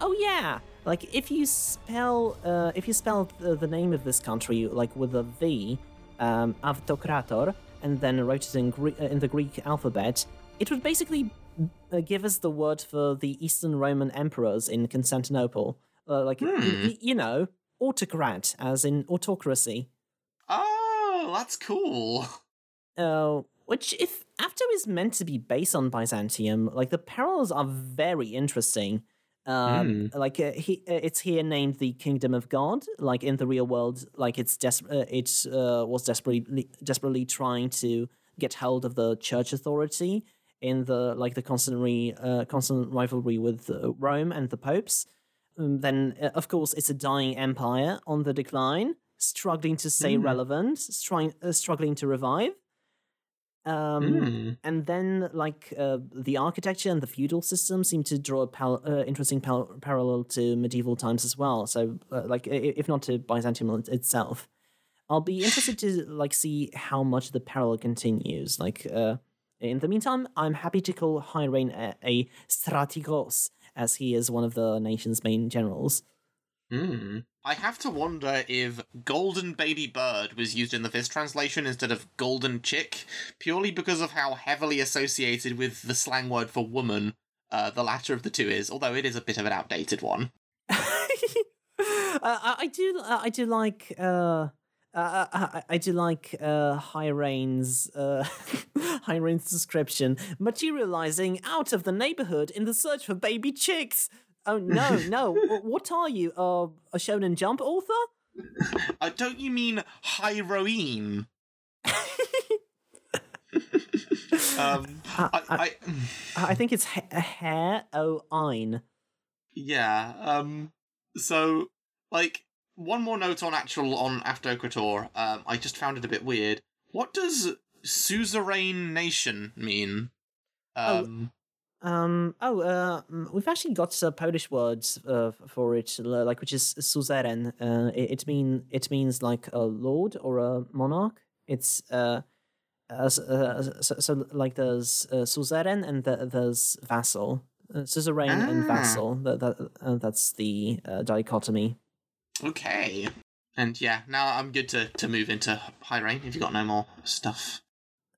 oh yeah, like if you spell uh, if you spell the, the name of this country like with a V, um, Avtokrator, and then wrote it in Gre- uh, in the Greek alphabet, it would basically uh, give us the word for the Eastern Roman emperors in Constantinople, uh, like Hmm. y- you know, autocrat as in autocracy. oh, that's cool. Uh, which, if Afto is meant to be based on Byzantium, like the parallels are very interesting. Um, Like uh, he, uh, it's here named the Kingdom of God. Like in the real world, like it's des- uh, it uh, was desperately desperately trying to get hold of the church authority in the like the constantly uh, constant rivalry with uh, Rome and the popes. Um, then, uh, of course, it's a dying empire on the decline, struggling to stay Mm. relevant, trying uh, struggling to revive. Um, Hmm. and then, like uh, the architecture and the feudal system seem to draw a pal- uh, interesting pal- parallel to medieval times as well. So, uh, like, if not to Byzantium itself, I'll be interested to like see how much the parallel continues. Like, uh, In the meantime, I'm happy to call Hyrein a, a strategos, as he is one of the nation's main generals. Hmm. I have to wonder if Golden Baby Bird was used in the Viz translation instead of Golden Chick, purely because of how heavily associated with the slang word for woman uh, the latter of the two is, although it is a bit of an outdated one. Uh, I, I do, uh, I do like, uh, I, I do like uh, Hyrein's uh, Hyrein's description, materializing out of the neighborhood in the search for baby chicks. Oh no, no! what are you, uh, a Shonen Jump author? Uh, don't you mean heroine? um, I, I, I think it's ha- hair o ein. Yeah. Um. So, like, one more note on actual on Aftokrator. Um, I just found it a bit weird. What does suzerain nation mean? Oh, Um. Um. Oh. Uh. mm, We've actually got uh, Polish words uh, for it, uh, like which is suzerain. Uh. It, it mean it means like a lord or a monarch. It's uh. Uh, s- uh, so, so like there's uh, suzerain and th- there's vassal. Uh, suzerain and Ah. vassal. That, that uh, that's the uh, dichotomy. Okay. And yeah, now I'm good to to move into Hyrein. If you got no more stuff.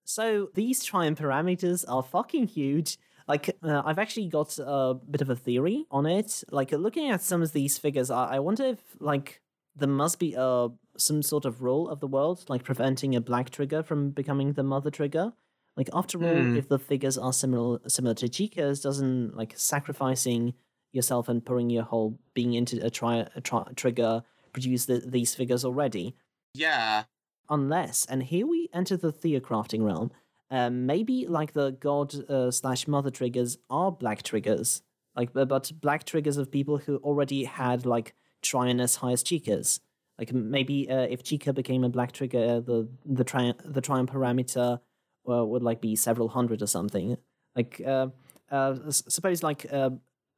So these Trion parameters are fucking huge. Like, uh, I've actually got a bit of a theory on it. Like, looking at some of these figures, I, I wonder if, like, there must be uh, some sort of rule of the world, like preventing a black trigger from becoming the mother trigger. Like, after all, Hmm. if the figures are similar similar to Chica's, doesn't, like, sacrificing yourself and pouring your whole being into a, tri- a tri- trigger produce the- these figures already? Yeah. unless and here we enter the theocrafting realm um, maybe like the god uh, slash mother triggers are black triggers like but black triggers of people who already had like Trion as high as chicas like maybe uh, if chica became a black trigger uh, the the tri- the Trion parameter uh, would like be several hundred or something like uh, uh, suppose like uh,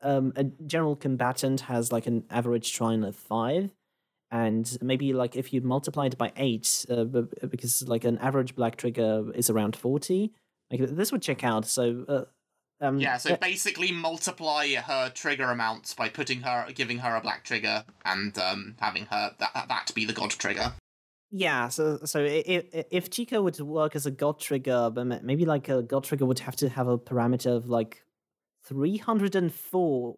um, a general combatant has like an average Trion of five and maybe like if you multiply it by eight, uh, because like an average black trigger is around forty, like this would check out. So, uh, um, Yeah, so uh, basically multiply her trigger amounts by putting her, giving her a black trigger, and um, having her that that be the god trigger. yeah. So, so if if Chica would work as a god trigger, but maybe like a god trigger would have to have a parameter of like three hundred and four.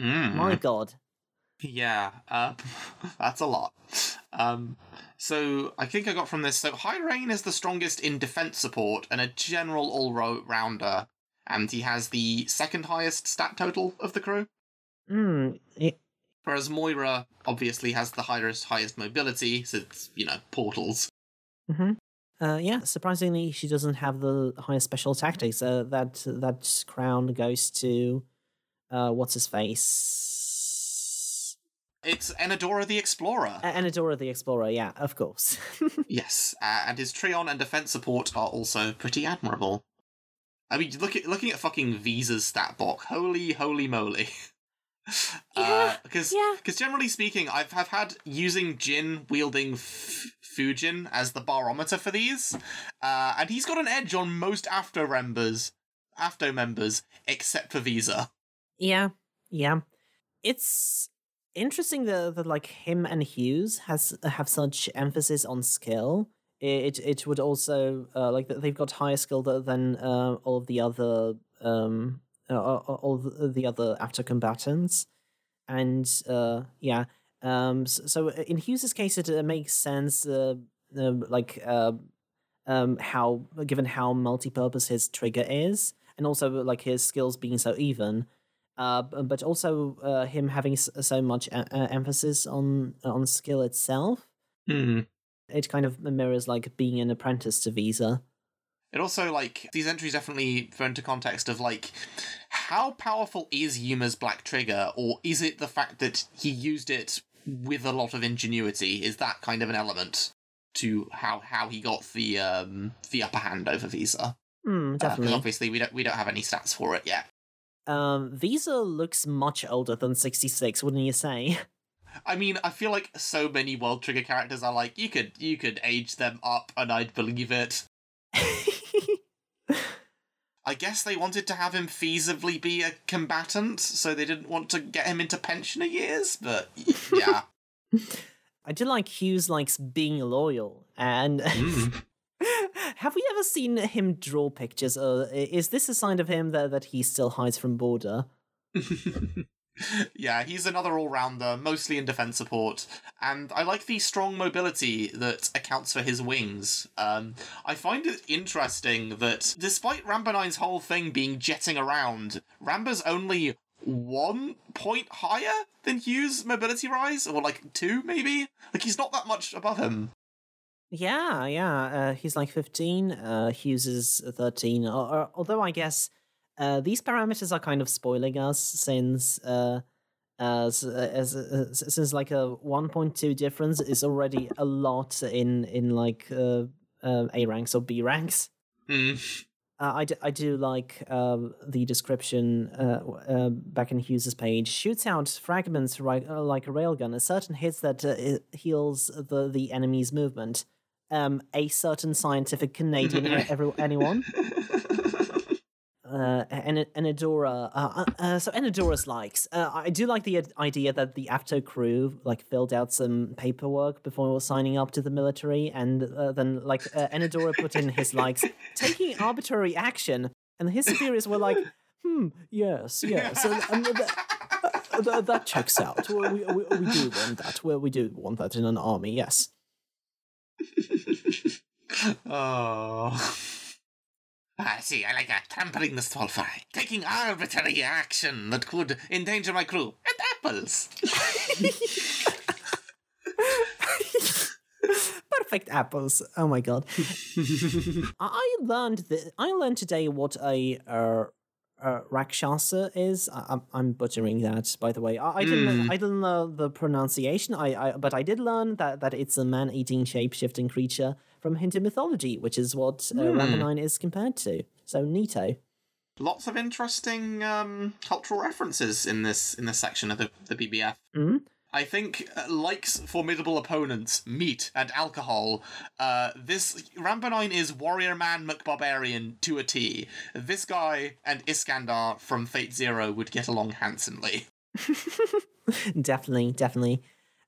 Mm. My god. Yeah, uh, that's a lot. Um, so I think I got from this. So Hyrein is the strongest in defense support and a general all-rounder, and he has the second highest stat total of the crew. Hmm. it- Whereas Mira obviously has the highest highest mobility, so it's you know portals. mhm. Uh, yeah, surprisingly, she doesn't have the highest special tactics. Uh, that that crown goes to, uh, what's his face? It's Enedora the Explorer. A- Anadora the Explorer, yeah, of course. Yes, uh, and his Trion and defense support are also pretty admirable. I mean, look at looking at fucking Viza's stat block. Holy, holy moly! Yeah, because yeah. because generally speaking, I've have had using Jin wielding F- Fujin as the barometer for these, uh, and he's got an edge on most Afto members, Afto members, except for Viza. yeah, yeah. It's interesting that, that like him and Hyuse has have such emphasis on skill. It it would also uh, like they've got higher skill than uh, all of the other um uh, all all the the other Afto combatants, and uh yeah um so in Hyuse's case it uh, makes sense uh, uh like uh um how given how multi-purpose his trigger is and also like his skills being so even uh but also uh him having so much uh, uh, emphasis on on skill itself Hmm. it kind of mirrors like being an apprentice to Viza It also like these entries definitely throw into context of like how powerful is Yuma's Black Trigger, or is it the fact that he used it with a lot of ingenuity? Is that kind of an element to how how he got the um the upper hand over Viza? Hmm, Because definitely obviously we don't we don't have any stats for it yet. um Viza looks much older than 66 wouldn't you say I mean, I feel like so many World Trigger characters are like you could you could age them up and I'd believe it. I guess they wanted to have him feasibly be a combatant, so they didn't want to get him into pensioner years, but yeah. I do like Hyuse likes being loyal, and Mm. have we ever seen him draw pictures? Or is this a sign of him that, that he still hides from border? yeah, he's another all rounder, mostly in defense support, and I like the strong mobility that accounts for his wings. Um, I find it interesting that despite Rambanine's whole thing being jetting around, Ramba's only one point higher than Hyuse' mobility rise, or like two maybe. Like he's not that much above him. Yeah, yeah. Uh, he's like 15. Uh, Hyuse is 13. Al- al- although I guess uh, these parameters are kind of spoiling us since uh, as, as, as since like a 1.2 difference is already a lot in in like uh, uh, A ranks or B ranks. Hmm. Uh, I, d- I do like uh, the description uh, uh, back in Hyuse's page. Shoots out fragments right, uh, like a railgun. A certain hits that uh, heals the, the enemy's movement. Um, a certain scientific Canadian, every, anyone? Uh, En- Enedora. Uh, uh, uh, so Enedora's likes. Uh, I do like the idea that the Afto crew like filled out some paperwork before signing up to the military, and uh, then like uh, Enedora put in his likes, taking arbitrary action, and his superiors were like, "Hmm, yes, yes, uh, um, th- uh, th- that checks out. We, we, we we do want that. Well, we do want that in an army. Yes." oh. I see, I like that. Trampling the stall fry. Taking arbitrary action that could endanger my crew. And apples. Perfect apples. Oh my god. I learned that I learned today what a uh, uh, rakshasa is. I, I'm, I'm butchering that, by the way. I, I didn't. Hmm. I didn't know the pronunciation. I, I but I did learn that that it's a man-eating, shape-shifting creature from Hindu mythology, which is what uh, Hmm. Rambanine is compared to. So neato. Lots of interesting um, cultural references in this in this section of the, the BBF. Mhm. I think, uh, likes formidable opponents, meat and alcohol. Uh, this Rambanine is Warrior Man McBarbarian to a T. This guy and Iskandar from Fate Zero would get along handsomely, definitely, definitely.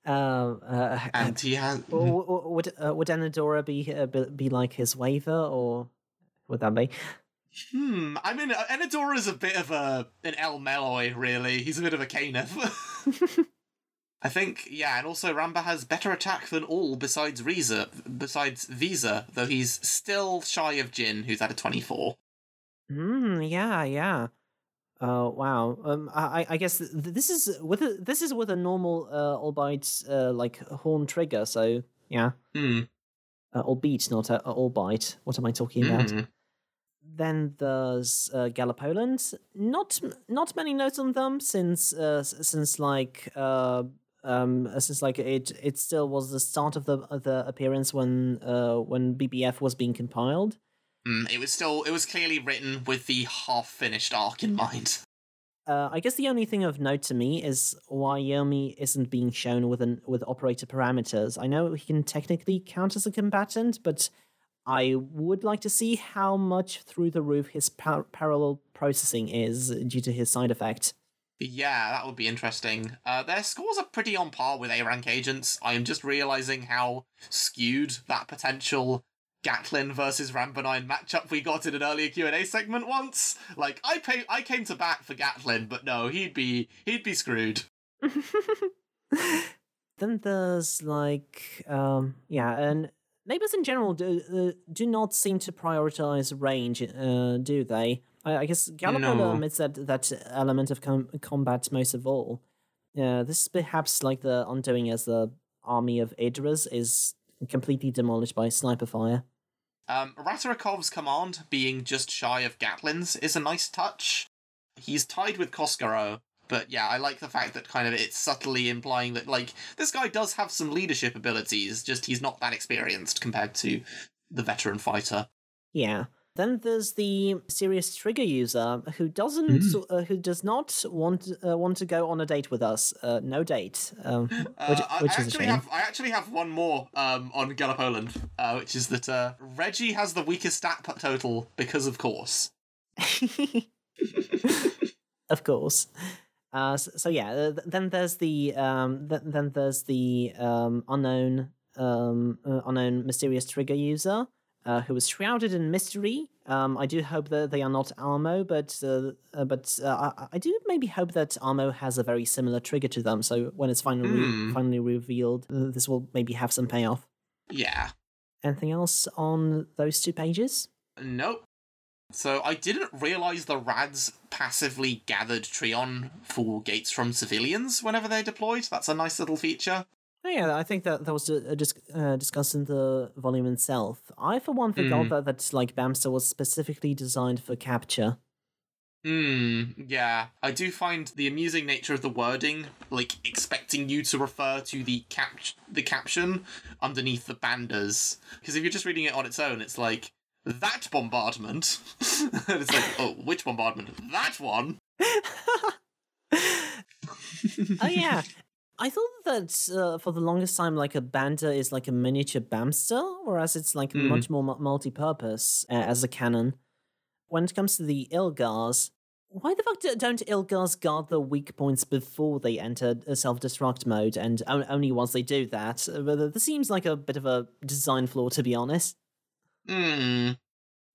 Uh, uh, and he has. w- w- would uh, would Anadora be, uh, be like his Waver, or would that be? Hmm. I mean, uh, Enedora is a bit of a an El Melloi, really. He's a bit of a Kayneth. I think, yeah, and also Ramba has better attack than all besides Riza, besides Viza, though he's still shy of Jin, who's at a twenty-four. Hmm. Yeah. Yeah. Oh wow. Um. I. I- guess th- this is with a, this is with a normal uh, albeit uh, like horn trigger. So yeah. Hmm. Uh, albeit not a, a albite. What am I talking about? Hmm. Then there's uh, Gallopolland. Not not many notes on them since uh, since like uh, um since like it it still was the start of the of the appearance when uh when BBF was being compiled. Hmm, It was still, it was clearly written with the half-finished arc in mind. Uh, I guess the only thing of note to me is why Yomi isn't being shown with an with operator parameters. I know he can technically count as a combatant, but I would like to see how much through the roof his par- parallel processing is due to his side effect. Yeah, that would be interesting. Uh, their scores are pretty on par with A rank agents. I am just realizing how skewed that potential Gatlin versus Rambanine matchup we got in an earlier Q and A segment once. Like, I pay, I came to bat for Gatlin, but no, he'd be he'd be screwed. then there's like um yeah and neighbors in general do uh, do not seem to prioritize range uh do they i, I guess Galopoula No. admits that that element of com- combat most of all uh, this is perhaps like the undoing as the army of idras is completely demolished by sniper fire Um, command being just shy of Gatlin's is a nice touch. He's tied with Koskaro, but yeah, I like the fact that kind of it's subtly implying that like this guy does have some leadership abilities, just he's not that experienced compared to the veteran fighter. yeah then there's the serious trigger user who doesn't uh, who does not want uh, want to go on a date with us uh, no date um, which, Uh, I- which I, is a actually have I actually have one more um, on Gallopolland, uh, which is that uh, Reggie has the weakest stat total because of course. of course. Uh, so, so yeah, uh, then there's the um, th- then there's the um, unknown um, uh, unknown mysterious trigger user uh, who is shrouded in mystery. Um, I do hope that they are not Armo, but uh, uh, but uh, I, I do maybe hope that Armo has a very similar trigger to them. So when it's finally Hmm. finally revealed, uh, this will maybe have some payoff. Yeah. Anything else on those two pages? Nope. So I didn't realize the Rads passively gathered Trion for gates from civilians whenever they're deployed. That's a nice little feature. Oh, yeah, I think that that was uh, uh, discussed in the volume itself. I, for one, forgot Mm. that that like Bamster was specifically designed for capture. Hmm, yeah. I do find the amusing nature of the wording, like expecting you to refer to the cap the caption underneath the banders. Because if you're just reading it on its own, it's like that bombardment. and it's like, oh, which bombardment? That one. oh yeah, I thought that uh, for the longest time, like a Bander is like a miniature Bamster, whereas it's like Hmm. much more multi-purpose uh, as a cannon. When it comes to the Ilgars, why the fuck do- don't Ilgars guard the weak points before they enter self-destruct mode, and only once they do that? But This seems like a bit of a design flaw, to be honest. Hmm.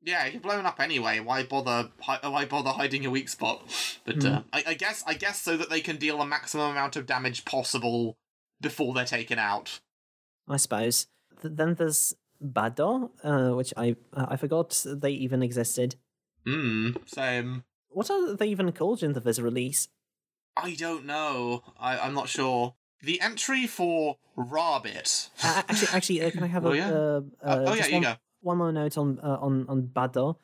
Yeah, you're blown up anyway. Why bother? Hi- why bother hiding your weak spot? But uh, I, I guess, I guess, so that they can deal the maximum amount of damage possible before they're taken out. I suppose. Th- then there's Bado, uh, which I uh, I forgot they even existed. Hmm. Same. What are they even called in the Viz release? I don't know. I, I'm not sure. The entry for Rabbit. Uh, actually, actually, uh, can I have Oh, a yeah? uh, Uh, uh, oh yeah, just you one, go. One more note on uh, on on Bado?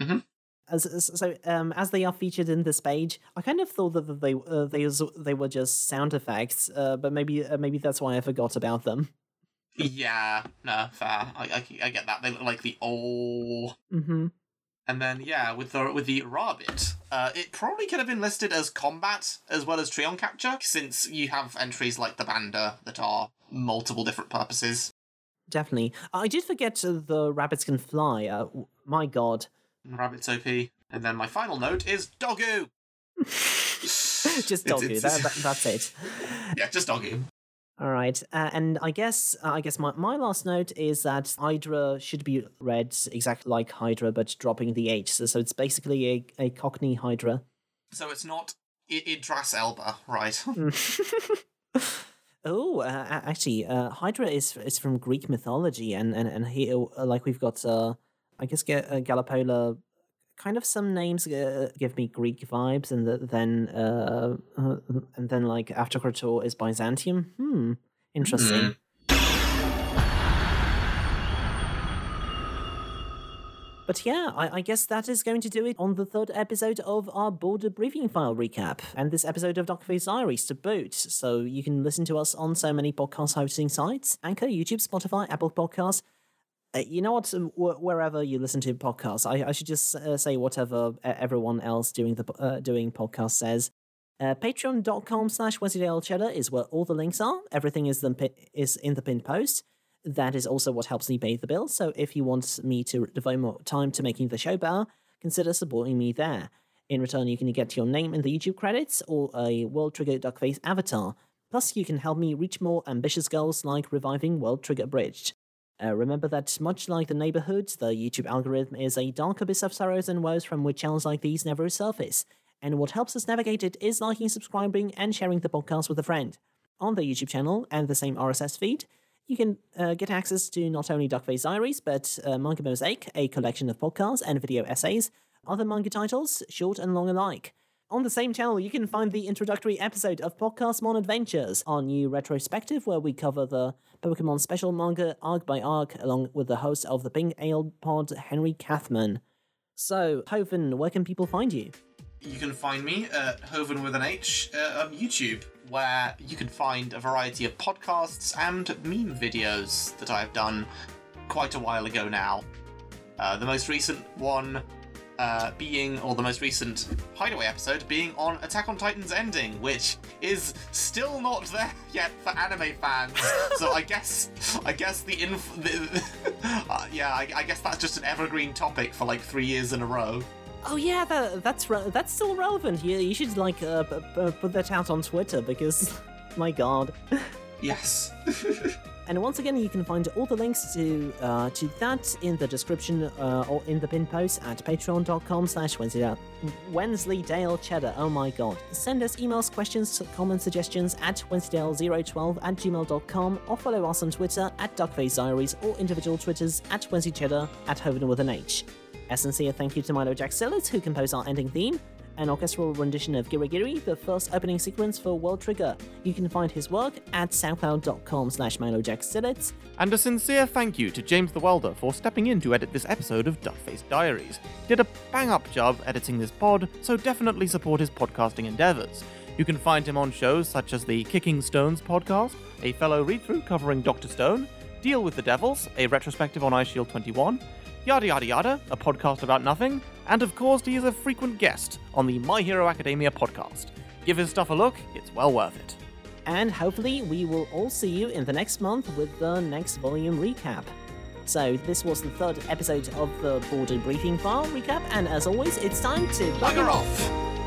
Mhm. As, as- so, um, as they are featured in this page, I kind of thought that they uh, they they were just sound effects, uh, but maybe uh, maybe that's why I forgot about them. Yeah, no, fair. I, I, I get that. They look like the old. hmm And then yeah, with the with the Rabbit, uh, it probably could have been listed as combat as well as Trion capture, since you have entries like the Bander that are multiple different purposes. Definitely, I did forget the rabbits can fly. Uh, my god, Rabbit's OP. And then my final note is Doggo. just It's- it's- That, that, that's it. Yeah, just Doggo. All right, uh, and I guess uh, I guess my, my last note is that Hydra should be read exactly like Hydra, but dropping the H. So, so it's basically a, a Cockney Hydra. So it's not I- Idras Elba, right? oh, uh, actually, uh, Hydra is is from Greek mythology, and and and here, uh, like we've got, uh, I guess, Ga- uh, Galopoula. Kind of some names uh, give me Greek vibes, and th- then uh, and then like Aftokrator is Byzantium. Hmm, interesting. But yeah, I, I guess that is going to do it on the third episode of our border briefing file recap, and this episode of Duckface Diaries to boot. So you can listen to us on so many podcast hosting sites Anchor, YouTube, Spotify, Apple Podcasts. Uh, you know what? um, Wherever you listen to podcasts, I, I should just uh, say whatever uh, everyone else doing the uh, doing podcast says. Uh, Patreon.com slash Wensleydale Cheddar is where all the links are. Everything is the is in the pinned post. That is also what helps me pay the bill. So if you want me to devote more time to making the show better, consider supporting me there. In return, you can get your name in the YouTube credits or a World Trigger Duckface avatar. Plus, you can help me reach more ambitious goals like reviving World Trigger Bridged. Uh, remember that, much like the neighborhood, the YouTube algorithm is a dark abyss of sorrows and woes from which channels like these never surface. And what helps us navigate it is liking, subscribing, and sharing the podcast with a friend. On the YouTube channel and the same RSS feed, you can uh, get access to not only Duckface Diaries, but uh, Manga Mosaic, a collection of podcasts and video essays, other manga titles, short and long alike. On the same channel, you can find the introductory episode of Podcast Mon Adventures, our new retrospective where we cover the Pokemon special manga arc by arc, along with the host of the Pink Ale Pod, Henry Kathman. So, Hoven, where can people find you? You can find me at Hoven with an H uh, on YouTube, where you can find a variety of podcasts and meme videos that I've done quite a while ago now. Uh, the most recent one uh, being, or the most recent Hideaway episode being on Attack on Titan's ending, which is still not there yet for anime fans. so I guess, I guess the inf, the, uh, yeah, I, I guess that's just an evergreen topic for like three years in a row. Oh yeah, that, that's re- that's still relevant. You, you should like uh, put that out on Twitter because, my god. Yes. And once again, you can find all the links to uh, to that in the description uh, or in the pin post at patreon.com slash Wensleydale Cheddar. Oh my god. Send us emails, questions, comments, suggestions at wensleydale012 at gmail.com or follow us on Twitter at Duckface Diaries or individual Twitters at Wensley Cheddar at Hoven with an H. A sincere thank you to Milo Sillett, who composed our ending theme, an orchestral rendition of Giri Giri, the first opening sequence for World Trigger. You can find his work at soundcloud.com slash milojacksillets. And a sincere thank you to James the Welder for stepping in to edit this episode of Duckface Diaries. He did a bang up job editing this pod, so definitely support his podcasting endeavours. You can find him on shows such as the Kicking Stones podcast, a fellow read through covering Doctor Stone, Deal with the Devils, a retrospective on Eyeshield 21, Yada Yada Yada, a podcast about nothing, and of course, he is a frequent guest on the My Hero Academia podcast. Give his stuff a look, it's well worth it. And hopefully, we will all see you in the next month with the next volume recap. So, this was the third episode of the Border Briefing File recap, and as always, it's time to Bugger off!